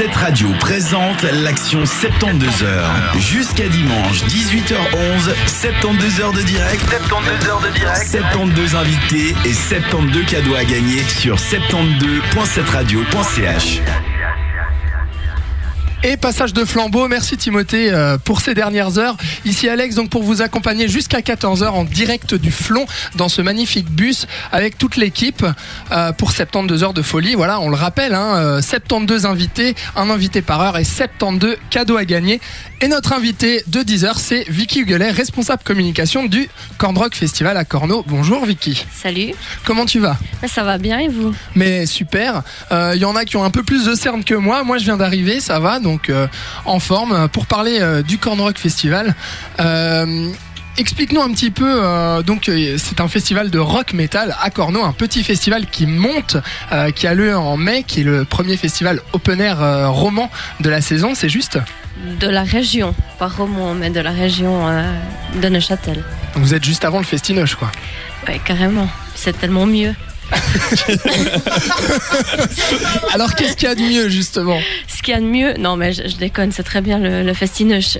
Cette radio présente l'action 72 heures. Jusqu'à dimanche 18h11, 72 heures de direct, 72 heures de direct, 72 invités et 72 cadeaux à gagner sur 72.7radio.ch. Et passage de flambeau, merci Timothée euh, pour ces dernières heures. Ici Alex, donc pour vous accompagner jusqu'à 14h en direct du Flon dans ce magnifique bus avec toute l'équipe euh, pour 72 heures de folie. Voilà, on le rappelle, hein, euh, 72 invités, un invité par heure et 72 cadeaux à gagner. Et notre invité de 10h, c'est Vicky Huguelet, responsable communication du Corn Rock Festival à Corneau. Bonjour Vicky. Salut, Comment tu vas? Ça va bien et vous? Mais super. Il y en a qui ont un peu plus de cernes que moi. Moi, je viens d'arriver, ça va, donc euh, en forme. Pour parler euh, du Corn Rock Festival, euh, explique-nous un petit peu. euh, donc, euh, c'est un festival de rock metal à Corneau, un petit festival qui monte, euh, qui a lieu en mai, qui est le premier festival open air euh, roman de la saison. C'est juste? De la région, pas Romont, mais de la région euh, de Neuchâtel. Vous êtes juste avant le festinoche, quoi. Ouais, carrément. C'est tellement mieux. Alors, qu'est-ce qu'il y a de mieux, justement? Ce qu'il y a de mieux, non mais je, déconne, c'est très bien le, le.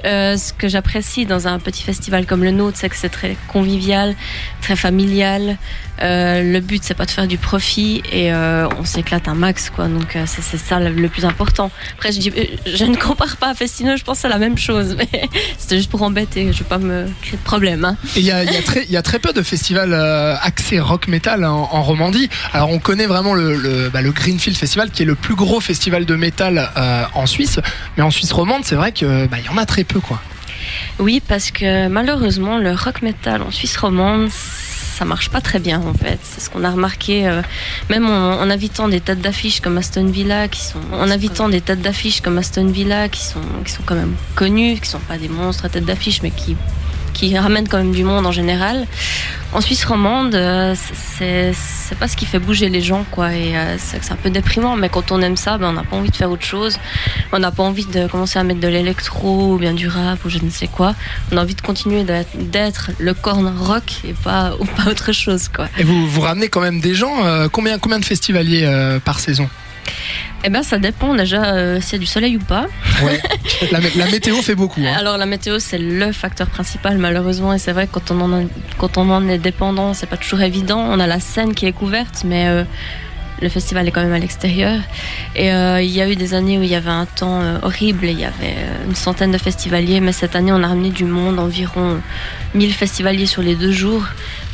Euh, ce que j'apprécie dans un petit festival comme le nôtre, c'est que c'est très convivial, très familial. Euh, le but, c'est pas de faire du profit et euh, on s'éclate un max, quoi. Donc euh, c'est ça le, plus important. Après, je, dis, je ne compare pas à festinoche, je pense que c'est la même chose, mais c'était juste pour embêter. Je vais pas me créer de problème. Hein. Il y a, très, peu de festivals axés rock metal en, en Romandie. Alors on connaît vraiment bah, le Greenfield Festival qui est le plus gros festival de métal en Suisse, mais en Suisse romande c'est vrai que bah, y en a très peu quoi. Oui, parce que malheureusement, le rock metal en Suisse romande, ça marche pas très bien en fait. C'est ce qu'on a remarqué, euh, même en, en invitant des têtes d'affiches comme Aston Villa, qui sont, en invitant des têtes d'affiches comme Aston Villa, qui sont, qui sont quand même connues, qui sont pas des monstres à tête d'affiche, mais qui qui ramènent quand même du monde en général. En Suisse romande, euh, c'est pas ce qui fait bouger les gens, quoi. Et euh, c'est un peu déprimant, mais quand on aime ça, ben, on n'a pas envie de faire autre chose. On n'a pas envie de commencer à mettre de l'électro ou bien du rap ou je ne sais quoi. On a envie de continuer d'être- le corn rock et pas, ou pas autre chose, quoi. Et vous vous ramenez quand même des gens. euh, combien combien de festivaliers par saison? Eh ben, ça dépend déjà euh, s'il y a du soleil ou pas. Ouais. la, mé- la météo fait beaucoup. hein. Alors la météo c'est le facteur principal malheureusement et c'est vrai que quand on en, a- quand on en est dépendant c'est pas toujours évident. On a la scène qui est couverte mais euh, le festival est quand même à l'extérieur. Et euh, il y a eu des années où il y avait un temps euh, horrible et il y avait une centaine de festivaliers mais cette année on a ramené du monde, environ 1000 festivaliers sur les deux jours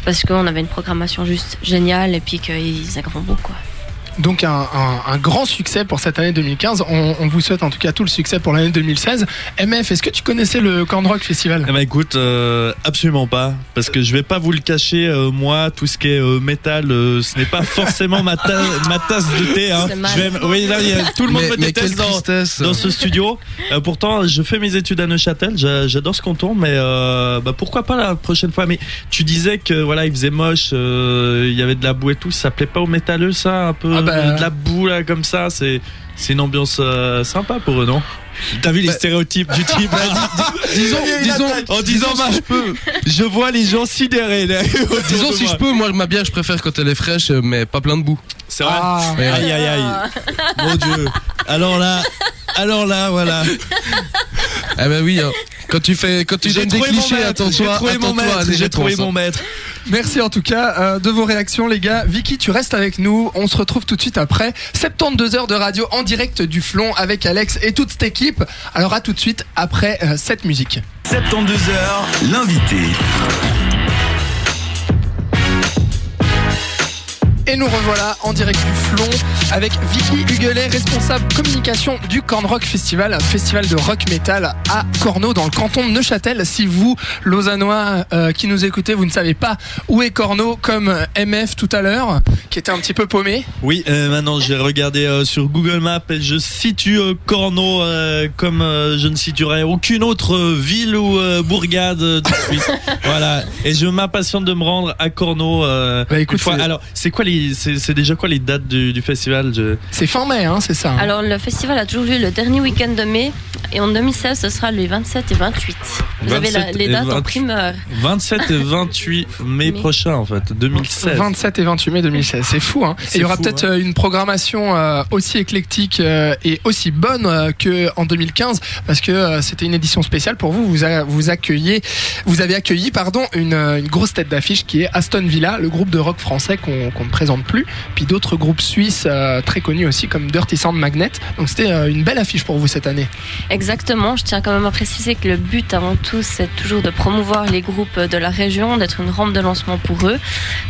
parce qu'on avait une programmation juste géniale et puis qu'ils faisaient grand beau quoi. Donc un, un- un grand succès pour cette année 2015. On, on vous souhaite en tout cas tout le succès pour l'année 2016. MF, est-ce que tu connaissais le Corn Rock Festival? Eh ben écoute, euh, absolument pas, parce que je vais pas vous le cacher, euh, moi, tout ce qui est euh, métal, euh, ce n'est pas forcément ma, ta- ma tasse de thé. Hein. Je vais- oui, là, il y a- tout le monde mais, me mais déteste dans, dans ce studio. Euh, pourtant, je fais mes études à Neuchâtel, j'a- j'adore ce canton, mais euh, bah, pourquoi pas la prochaine fois? Mais tu disais que voilà, il faisait moche, euh, il y avait de la boue et tout. Ça plaît pas aux métalleux, ça, un peu? Ah bah. euh, de la boue là comme ça. C'est c'est une ambiance euh, sympa pour eux, non? T'as vu les Bah, stéréotypes du type disons, disons, en disant disons, si je peux, je vois les gens sidérés. là, disons si moi. je peux, moi ma bière je préfère quand elle est fraîche euh, mais pas plein de boue. C'est vrai? Ah. Ouais. Aïe aïe aïe. Mon Dieu. Alors là, alors là, voilà. Eh ben oui, hein. quand tu fais, quand tu donnes des clichés, attends-toi, J'ai trouvé mon maître. Merci en tout cas euh, de vos réactions les gars. Vicky, tu restes avec nous. On se retrouve tout de suite après 72 heures de radio en direct du Flon avec Alex et toute cette équipe. Alors à tout de suite après euh, cette musique. 72 heures, l'invité. Et nous revoilà en direct du Flon avec Vicky Huguelet, responsable communication du Corn Rock Festival, un festival de rock metal à Corneau dans le canton de Neuchâtel. Si vous, Lausannois euh, qui nous écoutez, vous ne savez pas où est Corneau, comme MF tout à l'heure, qui était un petit peu paumé. Oui, euh, maintenant j'ai regardé euh, sur Google Maps et je situe euh, Corneau euh, comme euh, je ne situerai aucune autre euh, ville ou euh, bourgade euh, de Suisse. voilà. Et je m'impatiente de me rendre à Corneau. euh, Bah, écoute, fois. Alors, c'est quoi les c'est c'est déjà quoi les dates du, du festival? Je- C'est fin mai, hein, c'est ça. hein. Alors le festival a toujours lieu le dernier week-end de mai et en 2016 ce sera les 27 et 28. Vous avez la- 27 les dates en 28. primeur. 27 et 28 mai prochain en fait, 2016. 27 et 28 mai 2016, c'est fou. Hein. Et il y aura peut-être ouais. euh, une programmation euh, aussi éclectique euh, et aussi bonne euh, que en 2015 parce que c'était une édition spéciale pour vous. Vous, a- vous accueillez, vous avez accueilli pardon une, une grosse tête d'affiche qui est Aston Villa, le groupe de rock français qu'on qu'on ne présente plus, puis d'autres groupes suisses euh, très connus aussi comme Dirty Sound Magnet. Donc c'était euh, une belle affiche pour vous cette année. Exactement, je tiens quand même à préciser que le but avant tout c'est toujours de promouvoir les groupes de la région, d'être une rampe de lancement pour eux.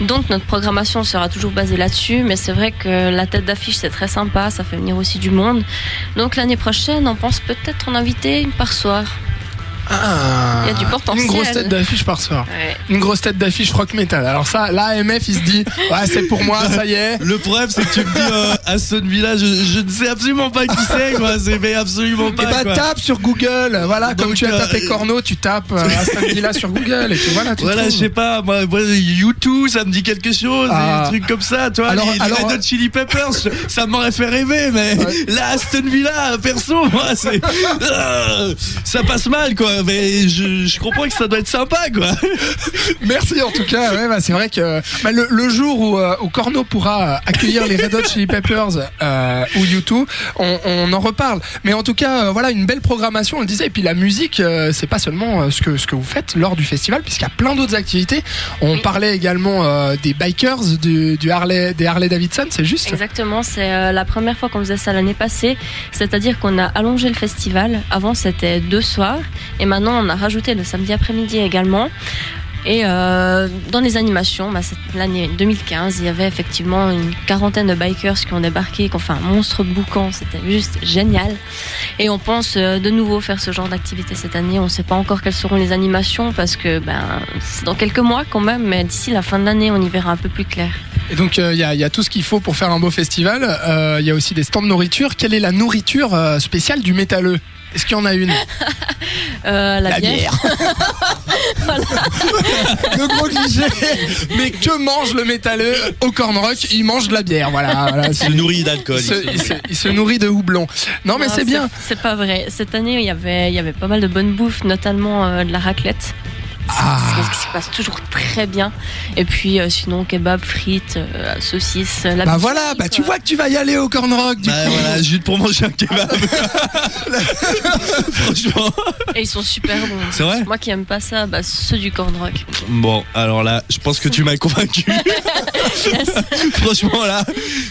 Donc notre programmation sera toujours basée là-dessus, mais c'est vrai que la tête d'affiche c'est très sympa, ça fait venir aussi du monde. Donc l'année prochaine on pense peut-être en inviter une par soir. Ah, Il y a du potentiel. Une grosse tête d'affiche par soir. Ouais. Une grosse tête d'affiche rock metal. Alors ça, là, AMF, il se dit, ouais, c'est pour moi, ça y est. Le problème c'est que tu me dis euh, Aston Villa, je, je ne sais absolument pas qui c'est quoi, c'est mais absolument Et pas bah quoi. tape sur Google, voilà, comme tu as euh, tapé Corno, tu tapes euh, Aston Villa sur Google et puis voilà, tu Voilà, je sais pas, moi, moi, YouTube, ça me dit quelque chose, Ah. des trucs comme ça, toi. Alors- les, les alors- Red Hot Chili Peppers, ça m'aurait fait rêver, mais Ouais. là, Aston Villa, perso, moi, c'est, Ah, ça passe mal, quoi. Mais je, je comprends que ça doit être sympa, quoi. Merci en tout cas. Ouais, bah, c'est vrai que bah, le, le jour où, euh, où Corno pourra euh, accueillir les Red Hot Chili Peppers euh, ou YouTube, on, on en reparle. Mais en tout cas, euh, voilà, une belle programmation, on le disait. Et puis la musique, euh, c'est pas seulement ce que ce que vous faites lors du festival, puisqu'il y a plein d'autres activités. On parlait également euh, des bikers, du, du Harley, des Harley Davidson, c'est juste? Exactement, c'est euh, la première fois qu'on faisait ça l'année passée, c'est-à-dire qu'on a allongé le festival. Avant c'était deux soirs et maintenant on a rajouté le samedi après-midi également. Et euh, dans les animations, bah, l'année 2015, il y avait effectivement une quarantaine de bikers qui ont débarqué, qui ont fait un monstre boucan, c'était juste génial. Et on pense euh, de nouveau faire ce genre d'activité cette année. On ne sait pas encore quelles seront les animations parce que ben, c'est dans quelques mois quand même, mais d'ici la fin de l'année, on y verra un peu plus clair. Et donc euh, il y, a, tout ce qu'il faut pour faire un beau festival. Il y a aussi des stands de nourriture. Quelle est la nourriture spéciale du métalleux? Est-ce qu'il y en a une Euh, la, bière. Le gros cliché. Mais que mange le métalleux au corn rock Il mange de la bière. Voilà. voilà, c'est- Se nourrit d'alcool. il, se, il il nourrit de houblon. Non mais c'est bien. C'est pas vrai. Cette année, il y avait, il y avait pas mal de bonne bouffe, notamment euh, de la raclette. Ah. C'est ce qui se passe toujours très bien. Et puis euh, sinon, kebab, frites, euh, saucisses, la Bah voilà, bah tu quoi. vois que tu vas y aller au corn rock du Bah coup. voilà, juste pour manger un kebab. Franchement. Et ils sont super bons. C'est vrai Moi qui aime pas ça, bah, ceux du corn rock. Bon, alors là, je pense que tu m'as convaincu. Yes. Franchement, là,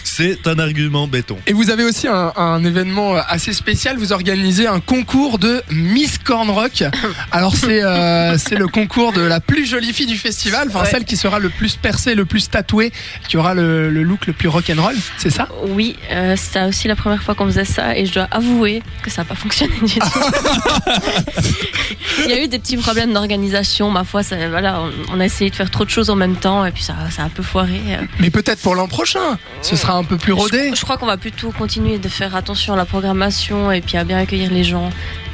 c'est un argument béton. Et vous avez aussi un, un événement assez spécial. Vous organisez un concours de Miss Corn Rock. Alors c'est euh, c'est le concours de la plus jolie fille du festival, enfin Ouais. celle qui sera le plus percée, le plus tatouée, qui aura le, le look le plus rock'n'roll. C'est ça? Oui, euh, c'était aussi la première fois qu'on faisait ça et je dois avouer que ça n'a pas fonctionné du tout. Il y a eu des petits problèmes d'organisation, ma foi. Ça, voilà, on, on a essayé de faire trop de choses en même temps et puis ça, ça a un peu foiré. euh. Mais peut-être pour l'an prochain. Ce sera un peu plus rodé. Je, je crois qu'on va plutôt continuer de faire attention à la programmation et puis à bien accueillir les gens.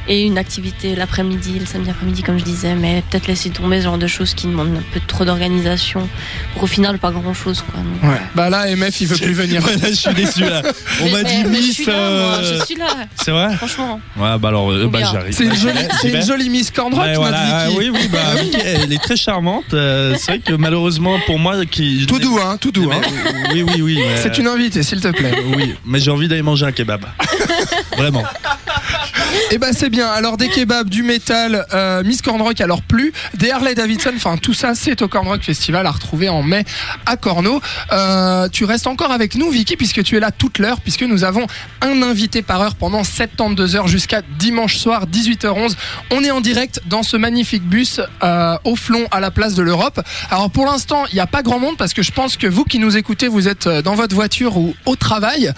Et une activité l'après-midi, le samedi après-midi, comme je disais, mais peut-être laisser tomber ce genre de choses qui demandent un peu trop d'organisation pour au final pas grand-chose. Quoi. Donc, Ouais. Bah là, MF, il veut plus venir. Ouais, là, je suis déçu, là. On m'a dit je Miss. suis là, moi, euh, je suis là, C'est vrai franchement. Ouais, bah alors, euh, Ou bah bien. j'arrive. C'est une jolie, c'est J'y une vais. jolie Miss Corn Rock, Ouais, voilà, Vicky. oui, oui, bah, elle est très charmante. euh, c'est vrai que malheureusement pour moi, qui Tout doux, hein, tout doux. Mais- hein. oui, oui, oui. mais- C'est une invitée, s'il te plaît. Oui, mais j'ai envie d'aller manger un kebab. Vraiment. Eh ben c'est bien. Alors des kebabs, du métal, euh, Miss Corn Rock alors plus, des Harley Davidson, enfin tout ça c'est au Corn Rock Festival à retrouver en mai à Corno. Euh, tu restes encore avec nous Vicky puisque tu es là toute l'heure puisque nous avons un invité par heure pendant 72 heures jusqu'à dimanche soir 18h11. On est en direct dans ce magnifique bus euh, au flon à la place de l'Europe. Alors pour l'instant il n'y a pas grand monde parce que je pense que vous qui nous écoutez vous êtes euh, dans votre voiture ou au travail.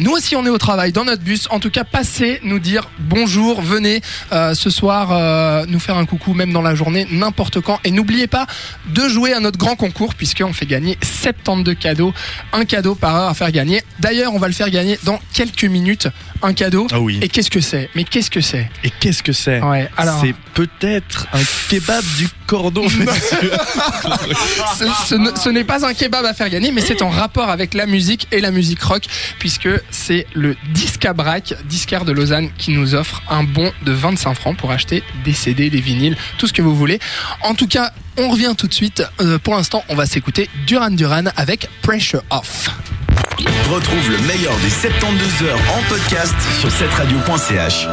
Nous aussi on est au travail dans notre bus. En tout cas passez nous dire bonjour, venez euh, ce soir euh, nous faire un coucou, même dans la journée, n'importe quand. Et n'oubliez pas de jouer à notre grand concours, puisqu'on fait gagner 72 cadeaux, un cadeau par heure à faire gagner. D'ailleurs, on va le faire gagner dans quelques minutes, un cadeau. Ah oui. Et qu'est-ce que c'est? Mais qu'est-ce que c'est? Et qu'est-ce que c'est? Ouais, alors. C'est peut-être un kebab du cordon, monsieur. Ce, ce ne- ce n'est pas un kebab à faire gagner, mais c'est en rapport avec la musique et la musique rock, puisque c'est le Discabrac, disquaire de Lausanne, qui nous offre un bon de 25 francs pour acheter des CD, des vinyles, tout ce que vous voulez. En tout cas, on revient tout de suite. Euh, pour l'instant, on va s'écouter Duran Duran avec Pressure Off. Retrouve le meilleur des 72 heures en podcast sur cette radio.ch.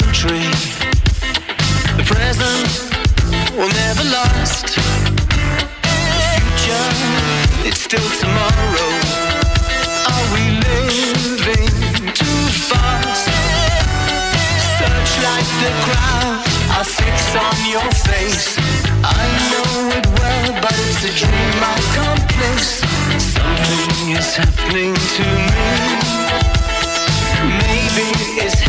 country. The present will never last. The future, it's still tomorrow. Are we living too fast? Search like the crowd, I fix on your face. I know it well, but it's a dream I can't place. Something is happening to me. Maybe it's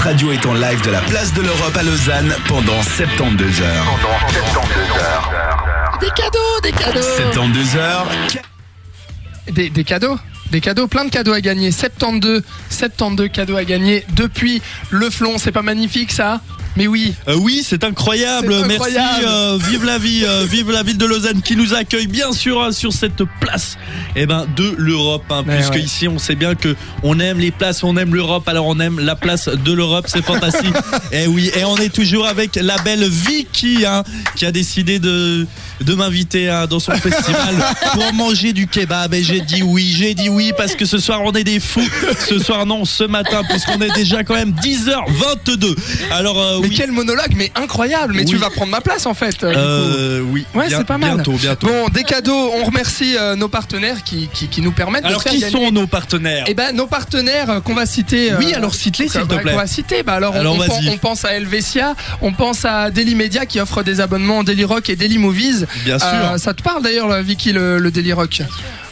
cette radio est en live de la place de l'Europe à Lausanne pendant 72 heures. Des cadeaux, des cadeaux 72 heures. des, des cadeaux des cadeaux, plein de cadeaux à gagner. 72, 72 cadeaux à gagner depuis le flon. C'est pas magnifique ça? Mais oui. Euh, oui, c'est incroyable. Merci. incroyable. euh, vive la vie, euh, vive la ville de Lausanne qui nous accueille bien sûr hein, sur cette place eh ben, de l'Europe. hein, puisque ouais. ici, on sait bien que on aime les places, on aime l'Europe, alors on aime la place de l'Europe. C'est fantastique. et oui, et on est toujours avec la belle Vicky hein, qui a décidé de de m'inviter hein, dans son festival pour manger du kebab et j'ai dit oui, j'ai dit oui parce que ce soir on est des fous. Ce soir non, ce matin puisqu'on est déjà quand même 10h22. Alors euh, Mais oui. quel monologue, mais incroyable. Mais Oui. tu vas prendre ma place en fait. euh, oui, Ouais, c'est pas mal. Bientôt, bientôt. Bon, des cadeaux. On remercie euh, nos partenaires qui, qui, qui nous permettent alors, de faire qui gagner- sont nos partenaires? Eh ben, nos partenaires euh, qu'on va citer. Oui, alors, cite-les, s'il te plaît. Qu'on va citer. Bah, alors, Alors, on pense à Helvetia, on pense à Daily Media qui offre des abonnements Daily Rock et Daily Movies. Bien sûr. Euh, ça te parle d'ailleurs, là, Vicky, le, le Daily Rock?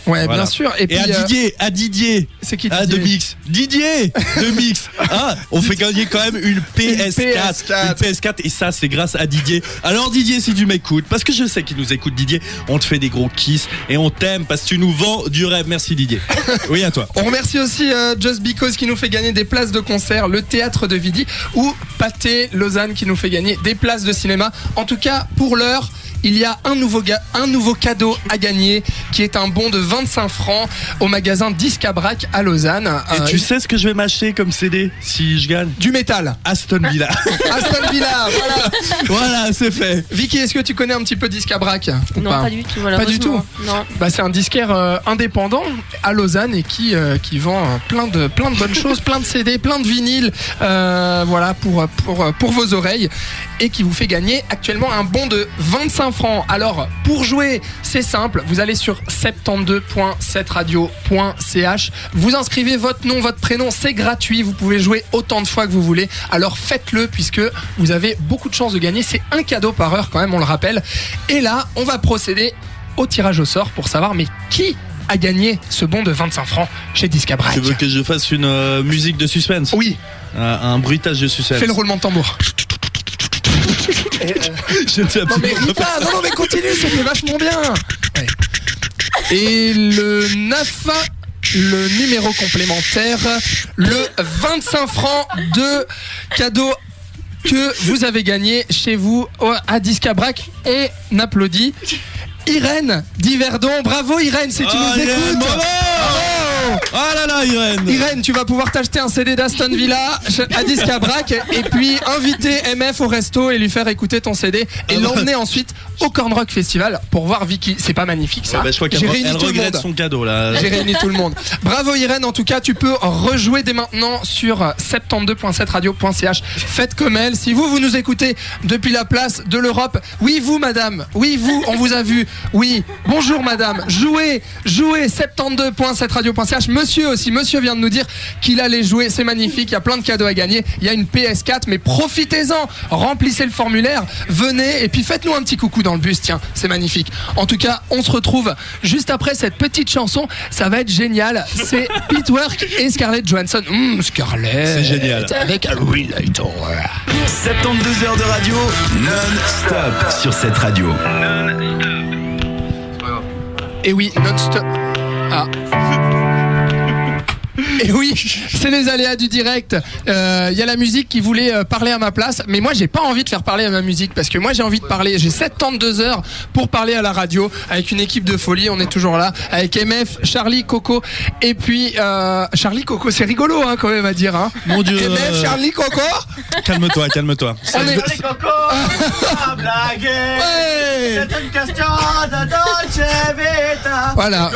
Ouais, Voilà. bien sûr. Et, Et puis, à euh, Didier, à Didier, c'est qui à de Didier Mix. Didier de Mix. Ah, on fait gagner quand même une PS4. PS4. Une PS4 et ça c'est grâce à Didier. Alors Didier, si tu m'écoutes, parce que je sais qu'il nous écoute Didier, on te fait des gros kiss et on t'aime parce que tu nous vends du rêve. Merci Didier. Oui, à toi. On remercie aussi euh, Just Because qui nous fait gagner des places de concert, le théâtre de Vidi ou Pâté Lausanne qui nous fait gagner des places de cinéma. En tout cas, pour l'heure, il y a un nouveau, ga- un nouveau cadeau à gagner qui est un bon de 25 francs au magasin Discabrac à Lausanne. Et Euh, tu sais ce que je vais m'acheter comme CD si je gagne du métal. Aston Villa. Aston Villa, voilà. voilà, c'est fait. Vicky, est-ce que tu connais un petit peu Discabrac Non, pas du tout, malheureusement. du tout Non. Bah, c'est un disquaire euh, indépendant à Lausanne et qui, euh, qui vend euh, plein, de, plein de bonnes choses, plein de CD, plein de vinyles, euh, voilà, pour, pour, pour vos oreilles et qui vous fait gagner actuellement un bon de 25 francs. Alors, pour jouer, c'est simple, vous allez sur 72.7radio.ch, vous inscrivez votre nom, votre prénom, c'est gratuit, vous pouvez jouer autant de fois que vous voulez. Alors faites-le puisque vous avez beaucoup de chances de gagner, c'est un cadeau par heure quand même, on le rappelle. Et là, on va procéder au tirage au sort pour savoir mais qui a gagné ce bon de 25 francs chez Discabrac. Tu veux que je fasse une euh, musique de suspense? Oui, Un, un bruitage de suspense. fais le roulement de tambour. Non mais ris pas, non non mais continue, c'était vachement bien. Ouais. Et le 9 le numéro complémentaire, le 25 francs de cadeau que vous avez gagné chez vous au- à Discabrac. On applaudit. Irène d'Yverdon, bravo Irène si tu nous Irène, écoutes. bravo Bravo Ah là là, Irène Irène, tu vas pouvoir t'acheter un CD d'Aston Villa à Discabrac et puis inviter MF au resto et lui faire écouter ton CD et Ah bah. l'emmener ensuite au Corn Rock Festival pour voir Vicky. C'est pas magnifique ça. Ouais, bah, J'ai réuni tout le monde. son cadeau là. J'ai réuni tout le monde. Bravo Irène, en tout cas, tu peux rejouer dès maintenant sur 72.7radio.ch. Faites comme elle. Si vous, vous nous écoutez depuis la place de l'Europe, oui, vous, madame, oui, vous, on vous a vu. Oui, bonjour, madame. Jouez, jouez 72.7radio.ch. Monsieur aussi, monsieur vient de nous dire qu'il allait jouer. C'est magnifique. Il y a plein de cadeaux à gagner. Il y a une PS4, mais profitez-en. Remplissez le formulaire. Venez et puis faites-nous un petit coucou dans le bus. Tiens, c'est magnifique. En tout cas, on se retrouve juste après cette petite chanson. Ça va être génial. C'est Pete Work et Scarlett Johansson. Hum, Scarlett. C'est génial. Avec Relator. 72 heures de radio non-stop sur cette radio. Et oui, non-stop. Ah. Et oui, c'est les aléas du direct. Il y a la musique qui voulait euh, parler à ma place, mais moi j'ai pas envie de faire parler à ma musique parce que moi j'ai envie de parler. J'ai 72 heures pour parler à la radio avec une équipe de folie. On est toujours là avec MF, Charlie, Coco et puis euh, Charlie, Coco, c'est rigolo hein, quand même à dire. Hein. Mon Dieu. MF, euh, Charlie, Coco. Calme-toi, calme-toi. On est- blaguer. Ouais. C'est une question de Dolce Vita. Voilà.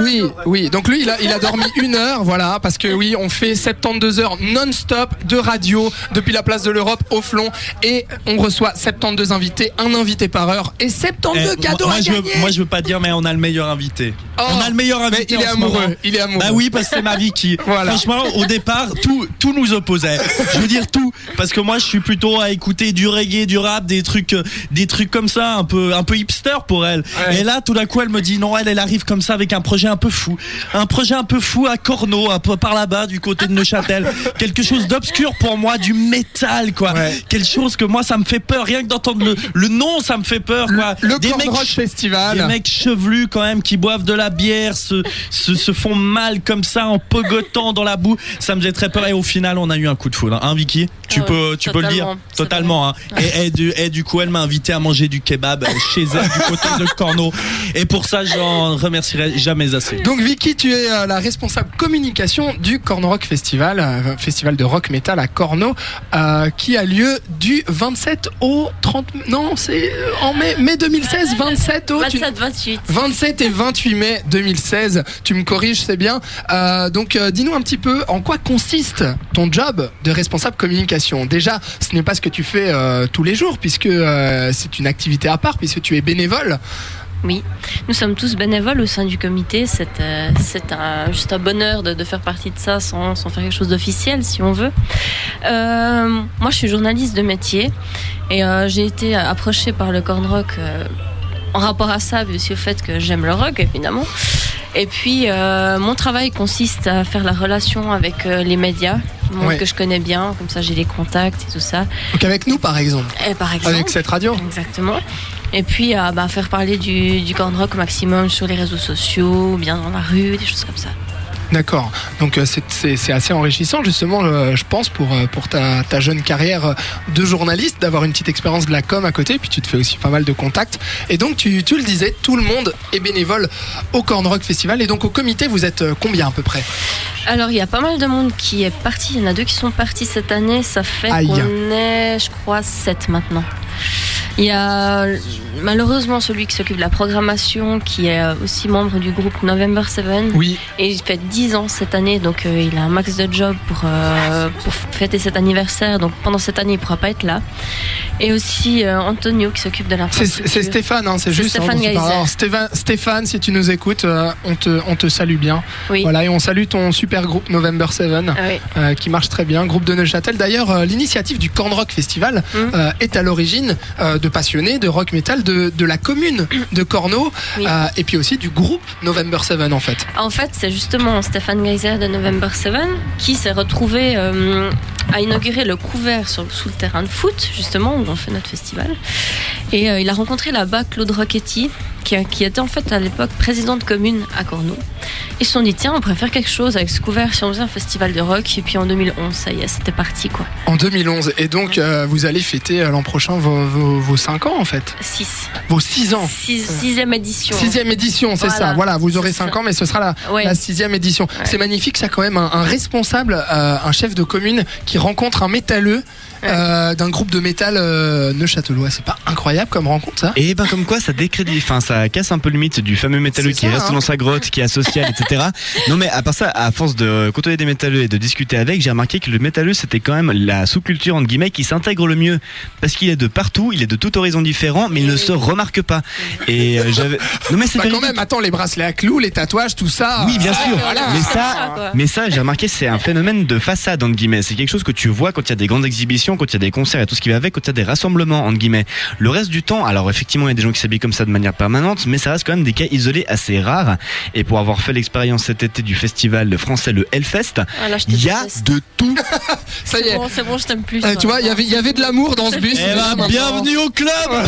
Oui, oui. Donc lui, il a, il a dormi une heure, voilà, parce que oui, on fait 72 heures non-stop de radio depuis la place de l'Europe au Flon et on reçoit 72 invités, un invité par heure et 72 Eh, cadeaux moi, à je veux, gagner. moi, je veux pas dire, mais on a le meilleur invité. Oh, on a le meilleur mais invité. il est amoureux, il est amoureux. Bah oui, parce que c'est ma vie qui. Voilà. Franchement, au départ, tout, tout nous opposait. Je veux dire tout, parce que moi, je suis plutôt à écouter du reggae, du rap, des trucs, euh, des trucs comme ça, un peu, un peu hipster pour elle. Ouais. Et là, tout d'un coup, elle me dit non, elle, elle arrive comme ça avec un projet un peu fou, un projet un peu fou à Corneau, un peu par là-bas, du côté de Neuchâtel. Quelque chose d'obscur pour moi, du métal, quoi. Quelque chose que moi, ça me fait peur. Rien que d'entendre le, le nom, ça me fait peur, quoi. Le Des Corn mecs Rock Festival. Des mecs chevelus quand même qui boivent de la bière, se, se, se font mal comme ça en pogotant dans la boue. Ça me faisait très peur et au final on a eu un coup de foudre. Hein, Vicky Tu Ah peux, ouais, tu peux le dire totalement. Hein. Et, et du, et du coup elle m'a invité à manger du kebab chez elle du côté de Corneau. Et pour ça j'en remercierai jamais assez. Donc Vicky, tu es euh, la responsable communication du Corn Rock Festival, euh, festival de rock metal à Corneau, euh, qui a lieu du 27 au 30. Non, c'est euh, en mai, mai 2016, 27 au. tu- 27, 28. 27 et 28 mai 2016. Tu me corriges, c'est bien. Euh, donc, euh, dis-nous un petit peu en quoi consiste ton job de responsable communication. Déjà, ce n'est pas ce que tu fais tous les jours, puisque c'est une activité à part, puisque tu es bénévole. Oui, nous sommes tous bénévoles au sein du comité. C'est euh, un, juste un bonheur de, de faire partie de ça sans, sans faire quelque chose d'officiel, si on veut. Euh, moi, je suis journaliste de métier et euh, j'ai été approchée par le corn rock en rapport à ça, mais aussi au fait que j'aime le rock, évidemment. Et puis, mon travail consiste à faire la relation avec les médias, Ouais. que je connais bien, comme ça j'ai les contacts et tout ça. Donc, avec nous, par exemple. Et par exemple, Avec cette radio. Exactement. Et puis à bah, faire parler du, du corn rock au maximum sur les réseaux sociaux, bien dans la rue, des choses comme ça. D'accord. Donc euh, c'est- assez enrichissant justement, euh, je pense, pour, euh, pour ta, ta jeune carrière de journaliste, d'avoir une petite expérience de la com à côté, puis tu te fais aussi pas mal de contacts. Et donc tu, tu le disais, tout le monde est bénévole au Corn Rock Festival. Et donc au comité, vous êtes euh, combien à peu près? Alors il y a pas mal de monde qui est parti, il y en a deux qui sont partis cette année, ça fait qu'on est, je crois, sept maintenant. Il y a malheureusement celui qui s'occupe de la programmation, qui est euh, aussi membre du groupe November 7. Oui. Et il fait 10 ans cette année, donc euh, il a un max de job pour, euh, pour fêter cet anniversaire. Donc pendant cette année, il pourra pas être là. Et aussi euh, Antonio qui s'occupe de la C'est c'est Stéphane, hein, c'est juste. hein, Stéphane. Geyser. Alors, Stéphane, Stéphane, si tu nous écoutes, on, te, on te salue bien. Oui. Voilà, et on salue ton super groupe November 7. Ah oui. qui marche très bien, groupe de Neuchâtel. D'ailleurs, l'initiative du Corn Rock Festival euh, est à l'origine de passionnés de rock metal de, de la commune de Corneau Oui. euh, et puis aussi du groupe November 7 en fait. En fait, c'est justement Stéphane Geyser de November 7 qui s'est retrouvé euh, à inaugurer le couvert sur, sous le terrain de foot, justement, où on fait notre festival. Et euh, il a rencontré là-bas Claude Rocchetti, qui, a- qui était en fait à l'époque président de commune à Corneau. Ils se sont dit, tiens, on pourrait faire quelque chose avec ce couvert si on faisait un festival de rock. Et puis en 2011, ça y est, c'était parti, quoi. En 2011. Et donc, euh, vous allez fêter euh, l'an prochain vos, vos, vos 5 ans en fait. 6. Vos 6 ans. Six, sixième édition. Sixième édition, c'est Voilà, ça. Voilà, vous aurez c'est 5 ça. ans, mais ce sera la, Ouais. la sixième édition. C'est magnifique, ça quand même un, un responsable, euh, un chef de commune qui rencontre un métalleux euh, d'un groupe de métal euh, neuchâtelois. C'est pas incroyable comme rencontre ça? Et ben comme quoi ça décrédite, enfin ça casse un peu le mythe du fameux métalleux qui ça, reste hein. dans sa grotte, qui est asocial, etc. Non mais à part ça, à force de côtoyer des métalleux et de discuter avec, j'ai remarqué que le métalleux c'était quand même la sous-culture entre guillemets qui s'intègre le mieux parce qu'il est de partout, il est de tout horizon différent, mais il ne se remarque pas. Et euh, j'avais, non mais c'est Bah, quand même, attends, les bracelets à clous, les tatouages, tout ça. Oui, bien euh, sûr. voilà. Mais ça, mais ça, j'ai remarqué, c'est un phénomène de façade entre guillemets. C'est quelque chose que tu vois quand il y a des grandes exhibitions, quand il y a des concerts et tout ce qui va avec, quand il y a des rassemblements entre guillemets. Le reste du temps, alors effectivement, il y a des gens qui s'habillent comme ça de manière permanente, mais ça reste quand même des cas isolés assez rares. Et pour avoir fait l'expérience cet été du festival français le Hellfest, Ah, il y a de tout. Ça y est. bon, c'est bon, je t'aime plus. Euh, toi. tu vois, il y avait- il y avait de l'amour dans ce bus. Eh ben, bienvenue au club euh,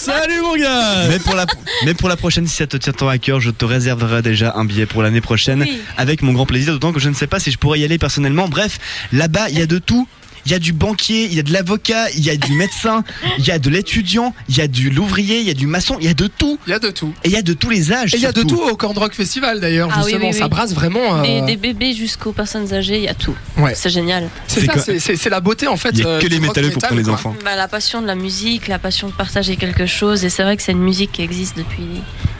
Salut mon gars Mais pour la, mais pour la prochaine, si ça te tient tant à cœur, je te réserverai déjà un billet pour l'année prochaine Oui. avec mon grand plaisir, d'autant que je ne sais pas si je pourrais y aller personnellement. Bref, là-bas, il y a de tout. Il y a du banquier, il y a de l'avocat, il y a du médecin, il y a de l'étudiant, il y a du l'ouvrier, il y a du maçon, il y a de tout. Il y a de tout. Et il y a de tous les âges. Et il y a de tout au Corn Rock Festival d'ailleurs, Ah oui, justement. oui, Ça oui. brasse vraiment. euh, Des, des bébés jusqu'aux personnes âgées, il y a tout. Ouais. C'est génial. C'est ça, la beauté en fait. Il y a euh, que les métalleux pour les enfants. Bah, la passion de la musique, la passion de partager quelque chose. Et c'est vrai que c'est une musique qui existe depuis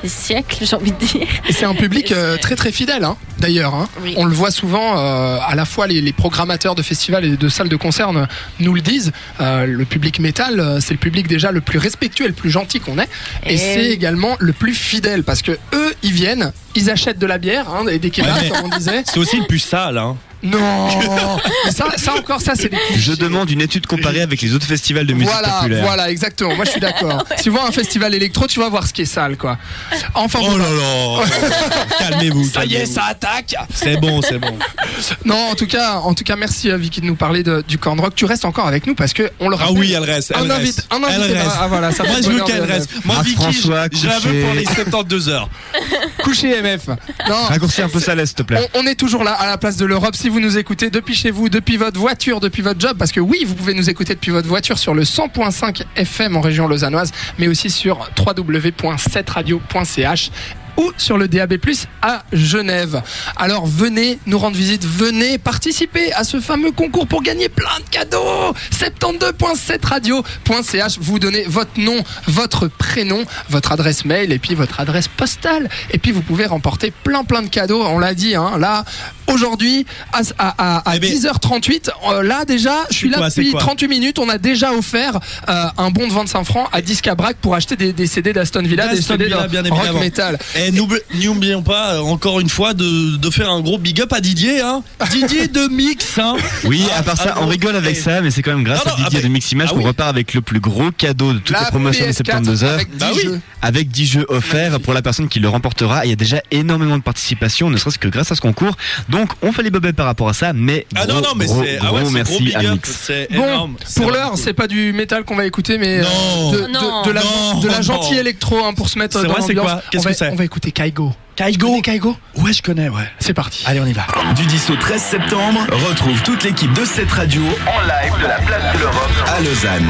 des siècles, j'ai envie de dire. Et c'est un public euh, très très fidèle, hein, d'ailleurs. hein. Oui. On le voit souvent, euh, à la fois les, les programmateurs de festivals et de salles de concert nous le disent. euh, le public métal, c'est le public déjà le plus respectueux et le plus gentil qu'on ait. Et, Et c'est oui. également le plus fidèle parce que eux, ils viennent, ils achètent de la bière hein, et des kebabs, Ouais, comme on disait. C'est aussi le plus sale hein. Non ça, ça encore, ça c'est des Je demande une étude comparée avec les autres festivals de musique Voilà, populaire. voilà, exactement. Moi, je suis d'accord. Tu vois un festival électro, tu vas voir ce qui est sale, quoi. Enfin, Oh bon, là là Calmez-vous. ça y est, ça attaque. C'est bon, c'est bon. Non, en tout cas, en tout cas, merci Vicky de nous parler de- du corn rock. Tu restes encore avec nous parce que on le Ah rappelle. oui, elle reste. un Elle invite, reste. un invité. Elle reste. Ah voilà, ça Moi, je veux qu'elle reste. Moi, Ah, Vicky, François, je, je la veux pour les 72 heures. Couché MF. Non. Raccourcis un peu ça, laisse, s'il te plaît. On, on est toujours là à la place de l'Europe. Si vous nous écoutez depuis chez vous, depuis votre voiture, depuis votre job, parce que oui, vous pouvez nous écouter depuis votre voiture sur le 100.5 FM en région lausannoise, mais aussi sur www.setradio.ch ou sur le DAB+ à Genève. Alors venez nous rendre visite, venez participer à ce fameux concours pour gagner plein de cadeaux. 72.7radio.ch. Vous donnez votre nom, votre prénom, votre adresse mail et puis votre adresse postale. Et puis vous pouvez remporter plein plein de cadeaux. On l'a dit, hein, là aujourd'hui à, à, à, à Eh ben- 10h38. euh, là déjà, je suis là quoi, depuis quoi 38 minutes. On a déjà offert euh, un bon de 25 francs à Discabrac pour acheter des, des CD d'Aston Villa, des CD Villa, de bien rock metal. Et n'oubli- n'oublions pas, euh, encore une fois, de, de faire un gros big up à Didier. Hein. Didier de Mix. Hein. Oui, à part ça, on rigole avec Et- ça, mais c'est quand même grâce Non, à Didier ah, de mais- Miximage ah qu'on oui. repart avec le plus gros cadeau de toute la, promotion de PS4 72 heures. avec 10 Bah oui. jeux. avec 10 jeux offerts pour la personne qui le remportera. Il y a déjà énormément de participation, ne serait-ce que grâce à ce concours. Donc, on fait les bobets par rapport à ça, mais Ah gros, non, non, mais gros, c'est ah ouais, merci à. Mix. Bon, pour l'heure, c'est pas du métal qu'on va écouter, mais euh, Non. de, de- Non. de la, Non, de la non. gentille électro hein, pour se mettre C'est dans vrai, c'est l'ambiance. quoi? Qu'est-ce que c'est? Écouter Kaigo. Kaigo. Kaigo Ouais, je connais, ouais. C'est parti. Allez, on y va. Du 10 au 13 septembre, retrouve toute l'équipe de cette radio en live de la place de l'Europe à Lausanne.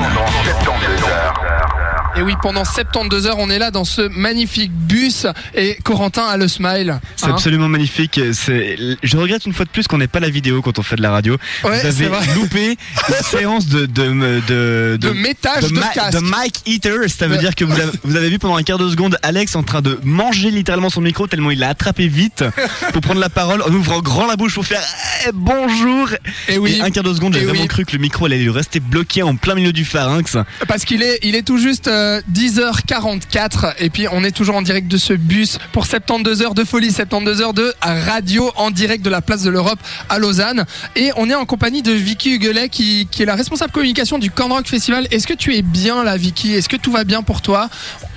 Et oui, pendant 72 heures, on est là dans ce magnifique bus et Corentin a le smile. C'est hein. absolument magnifique. Je regrette une fois de plus qu'on n'ait pas la vidéo quand on fait de la radio. Ouais, Vous avez loupé une séance de de de De métage de casque. de mic eater. Ça veut dire que vous avez, vous avez vu pendant un quart de seconde Alex en train de manger littéralement son micro tellement il l'a attrapé vite pour prendre la parole en ouvrant grand la bouche pour faire eh, bonjour. Et oui, Et un quart de seconde, j'ai Et vraiment oui. cru que le micro allait lui rester bloqué en plein milieu du pharynx. parce qu'il est, il est tout juste euh, 10h44 et puis on est toujours en direct de ce bus pour 72 heures de folie, 72 heures de radio en direct de la place de l'Europe à Lausanne. Et on est en compagnie de Vicky Huguelet qui, qui est la responsable communication du Rock Festival. Est-ce que tu es bien là, Vicky? Est-ce que tout va bien pour toi?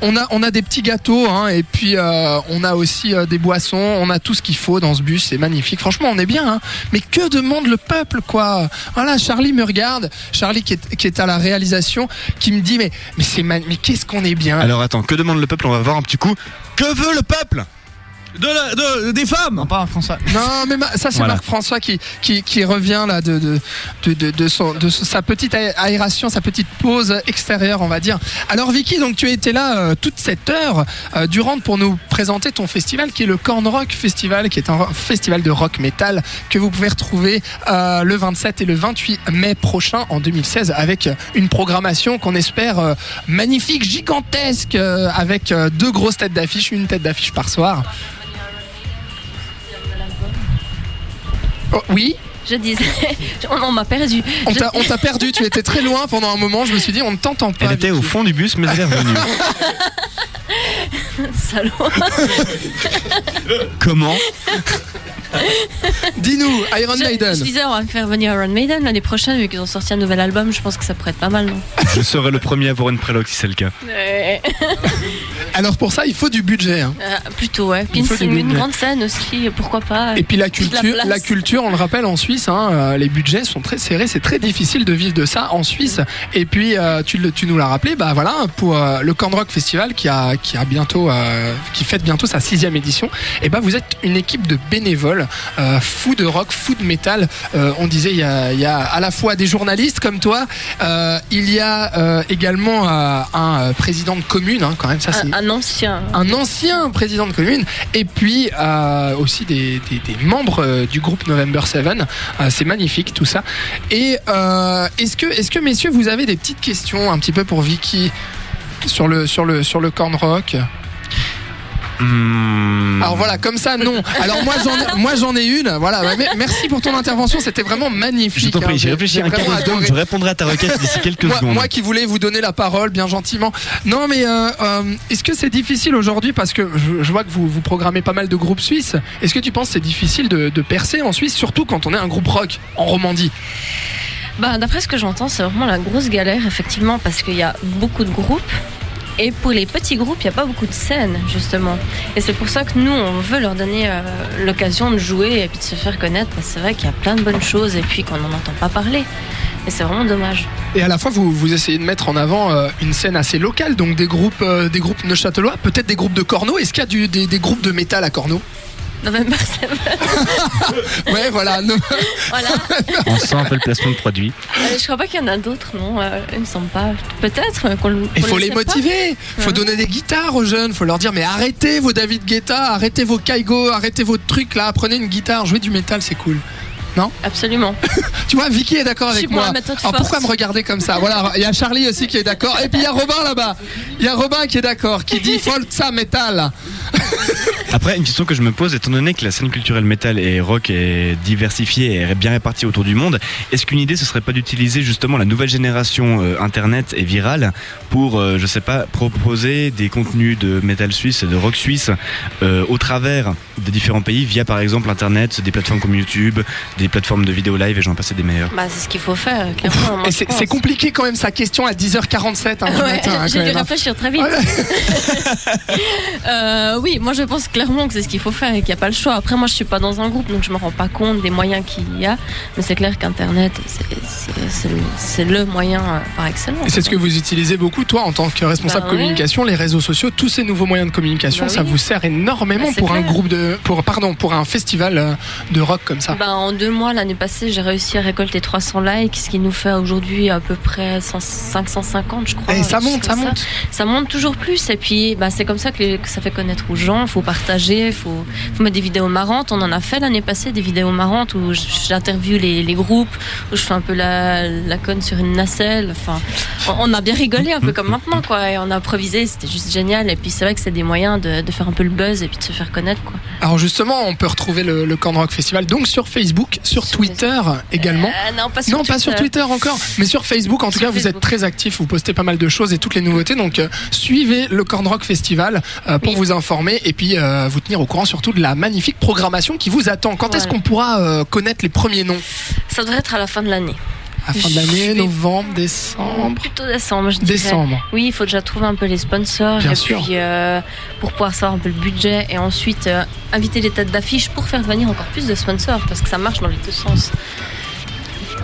On a, on a des petits gâteaux hein, et puis euh, on a aussi euh, des boissons. On a tout ce qu'il faut dans ce bus. C'est magnifique. Franchement, on est bien. hein. Mais que demande le peuple, quoi? Voilà, Charlie me regarde. Charlie qui est, qui est à la réalisation, qui me dit mais mais c'est man- mais qu'est-ce qu'on est bien. Alors attends, que demande le peuple? On va voir un petit coup. Que veut le peuple? De la- de- des femmes. pas François. Non, mais ma- ça c'est Voilà. Marc François qui, qui, qui revient là de, de, de, de, de son, de sa petite aé- aération, sa petite pause extérieure, on va dire. Alors Vicky, donc tu étais là euh, toute cette heure euh, durant pour nous présenter ton festival qui est le Corn Rock Festival, qui est un festival de rock metal que vous pouvez retrouver euh, le 27 et le 28 mai prochain en 2016 avec une programmation qu'on espère euh, magnifique, gigantesque, euh, avec euh, deux grosses têtes d'affiche, une tête d'affiche par soir. Oh, oui Je disais, on, on m'a perdu. On t'a, perdu, tu étais très loin pendant un moment, je me suis dit on ne t'entend pas. Elle était au fond du bus, mais elle est revenue. Salaud. Comment Dis-nous, Iron Je, Maiden. je disais, on va faire venir Iron Maiden l'année prochaine, vu qu'ils ont sorti un nouvel album. Je pense que ça pourrait être pas mal, non? Je serai le premier à avoir une prélogue si c'est le cas. Alors pour ça, il faut du budget. hein. Euh, Plutôt, ouais. Puis Il faut une, du une budget. grande scène aussi, pourquoi pas. Et puis la Toute la culture, place. la culture, on le rappelle en Suisse, hein, euh, les budgets sont très serrés, c'est très difficile de vivre de ça en Suisse. Et puis euh, tu, le- tu nous l'as rappelé, bah voilà pour euh, le Corn Rock Festival qui a qui a bientôt euh, qui fête bientôt sa sixième édition. Et bah vous êtes une équipe de bénévoles, euh, fous de rock, fous de métal. Euh, on disait il y a, il y a à la fois des journalistes comme toi, euh, il y a euh, également euh, un euh, président de commune, hein, quand même ça c'est un, un ancien. un ancien président de commune et puis euh, aussi des, membres euh, du groupe November 7 Euh, c'est magnifique tout ça. Et est-ce que messieurs vous avez des petites questions un petit peu pour Vicky sur le corn rock? Hmm. Alors voilà, comme ça, non. Alors moi j'en, moi j'en ai une. Voilà. Bah, Merci pour ton intervention, c'était vraiment magnifique. Je t'en hein. prie, j'ai réfléchi un quart de je répondrai à ta requête d'ici quelques Moi, secondes. moi qui voulais vous donner la parole bien gentiment. Non mais euh, euh, est-ce que c'est difficile aujourd'hui parce que je, je vois que vous, vous programmez pas mal de groupes suisses. Est-ce que tu penses que c'est difficile de, de percer en Suisse, surtout quand on est un groupe rock en Romandie? Bah, D'après ce que j'entends, c'est vraiment la grosse galère, effectivement, parce qu'il y a beaucoup de groupes. Et pour les petits groupes, il n'y a pas beaucoup de scènes, justement. Et c'est pour ça que nous, on veut leur donner euh, l'occasion de jouer et puis de se faire connaître. Parce c'est vrai qu'il y a plein de bonnes choses et puis qu'on n'en entend pas parler. Et c'est vraiment dommage. Et à la fois vous, essayez de mettre en avant euh, une scène assez locale, donc des groupes, euh, des groupes neuchâtelois, peut-être des groupes de Corneau. Est-ce qu'il y a des, groupes de métal à Corneau Non, c'est vrai. Ouais, voilà. non. Voilà. On sent un peu le placement de produit. Euh, je crois pas qu'il y en a d'autres, non. Euh, il me semble pas. Peut-être euh, qu'on le. Il faut le les motiver. Il faut Ouais. donner des guitares aux jeunes. Il faut leur dire mais arrêtez vos David Guetta, arrêtez vos Kaigo, arrêtez vos trucs là. Prenez une guitare, jouez du métal, c'est cool. Absolument. Tu vois, Vicky est d'accord Je avec moi. Alors pourquoi me regarder comme ça? Voilà, il y a Charlie aussi qui est d'accord. Et puis il y a Robin là-bas. Il y a Robin qui est d'accord, qui dit Folza métal. Après, une question que je me pose, étant donné que la scène culturelle métal et rock est diversifiée et bien répartie autour du monde, est-ce qu'une idée ce serait pas d'utiliser justement la nouvelle génération euh, internet et virale pour, euh, je sais pas, proposer des contenus de métal suisse et de rock suisse euh, au travers des différents pays via par exemple internet, des plateformes comme YouTube, des plateformes de vidéo live et j'en passe des meilleurs. Bah, c'est ce qu'il faut faire, clairement. Et c'est compliqué quand même sa question à 10h47 hein, Ouais, matin. hein, j'ai dû hein. réfléchir très vite. Voilà. Oui, moi je pense clairement que c'est ce qu'il faut faire et qu'il n'y a pas le choix. Après, moi je suis pas dans un groupe donc je me rends pas compte des moyens qu'il y a. Mais c'est clair qu'Internet, c'est- le, moyen euh, par excellence. Et c'est ce que vous utilisez beaucoup, toi, en tant que responsable Bah ouais. communication, les réseaux sociaux, tous ces nouveaux moyens de communication, Bah ça oui. vous sert énormément Bah, pour un groupe de, pour, pardon, pour un festival euh, de rock comme ça. Bah, en deux mois, l'année passée, j'ai réussi à récolter 300 likes, ce qui nous fait aujourd'hui à peu près 100 550, je crois. Et ça quelque chose monte, ça comme monte. Ça monte toujours plus. Et puis, c'est comme ça que, les- que ça fait connaître aux gens. Il faut partager, il faut, faut mettre des vidéos marrantes. On en a fait l'année passée, des vidéos marrantes où j'interviewe les, les groupes, où je fais un peu la, la conne sur une nacelle. Enfin, on, on a bien rigolé, un peu comme maintenant, quoi. Et on a improvisé, c'était juste génial. Et puis, c'est vrai que c'est des moyens de, de faire un peu le buzz et puis de se faire connaître, quoi. Alors justement, on peut retrouver le, le Corn Rock Festival donc sur Facebook, sur Twitter également. Euh, non, pas sur Non, pas sur Twitter encore, mais sur Facebook. En tout Sur cas, vous êtes très actifs, vous postez pas mal de choses et toutes les nouveautés. Donc, euh, suivez le Corn Rock Festival euh, pour Oui. vous informer et puis euh, vous tenir au courant surtout de la magnifique programmation qui vous attend. Quand est-ce qu'on pourra euh, connaître les premiers noms? Ça devrait être à la fin de l'année. À la fin de l'année, vais- novembre, décembre. Plutôt décembre, je dirais. Décembre. Oui, il faut déjà trouver un peu les sponsors Bien et sûr. puis euh, pour pouvoir savoir un peu le budget et ensuite euh, inviter les têtes d'affiche pour faire venir encore plus de sponsors parce que ça marche dans les deux sens.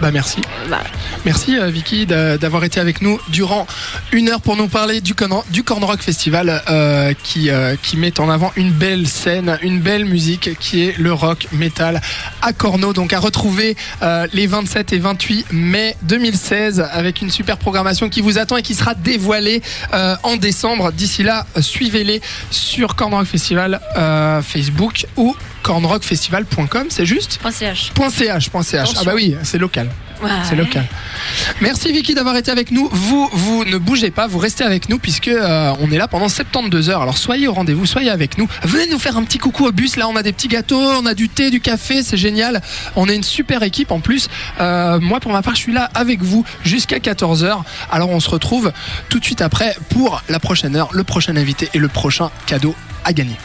Bah merci. Bah, Merci euh, Vicky d'a- d'avoir été avec nous durant une heure pour nous parler du Corn, du Corn Rock Festival euh, qui, euh, qui met en avant une belle scène, une belle musique qui est le rock metal à Corno. Donc à retrouver les 27 et 28 mai 2016 avec une super programmation qui vous attend et qui sera dévoilée en décembre. D'ici là, suivez-les sur Corn Rock Festival Facebook ou cornrockfestival.com, c'est juste .ch. .ch, .ch. Ah bah oui, c'est local. Ouais. C'est local. Merci Vicky d'avoir été avec nous. Vous, vous ne bougez pas, vous restez avec nous puisque euh, on est là pendant 72 heures. Alors soyez au rendez-vous, soyez avec nous. Venez nous faire un petit coucou au bus. Là, on a des petits gâteaux, on a du thé, du café, c'est génial. On est une super équipe en plus. Euh, moi, pour ma part, je suis là avec vous jusqu'à 14 heures. Alors on se retrouve tout de suite après pour la prochaine heure, le prochain invité et le prochain cadeau à gagner.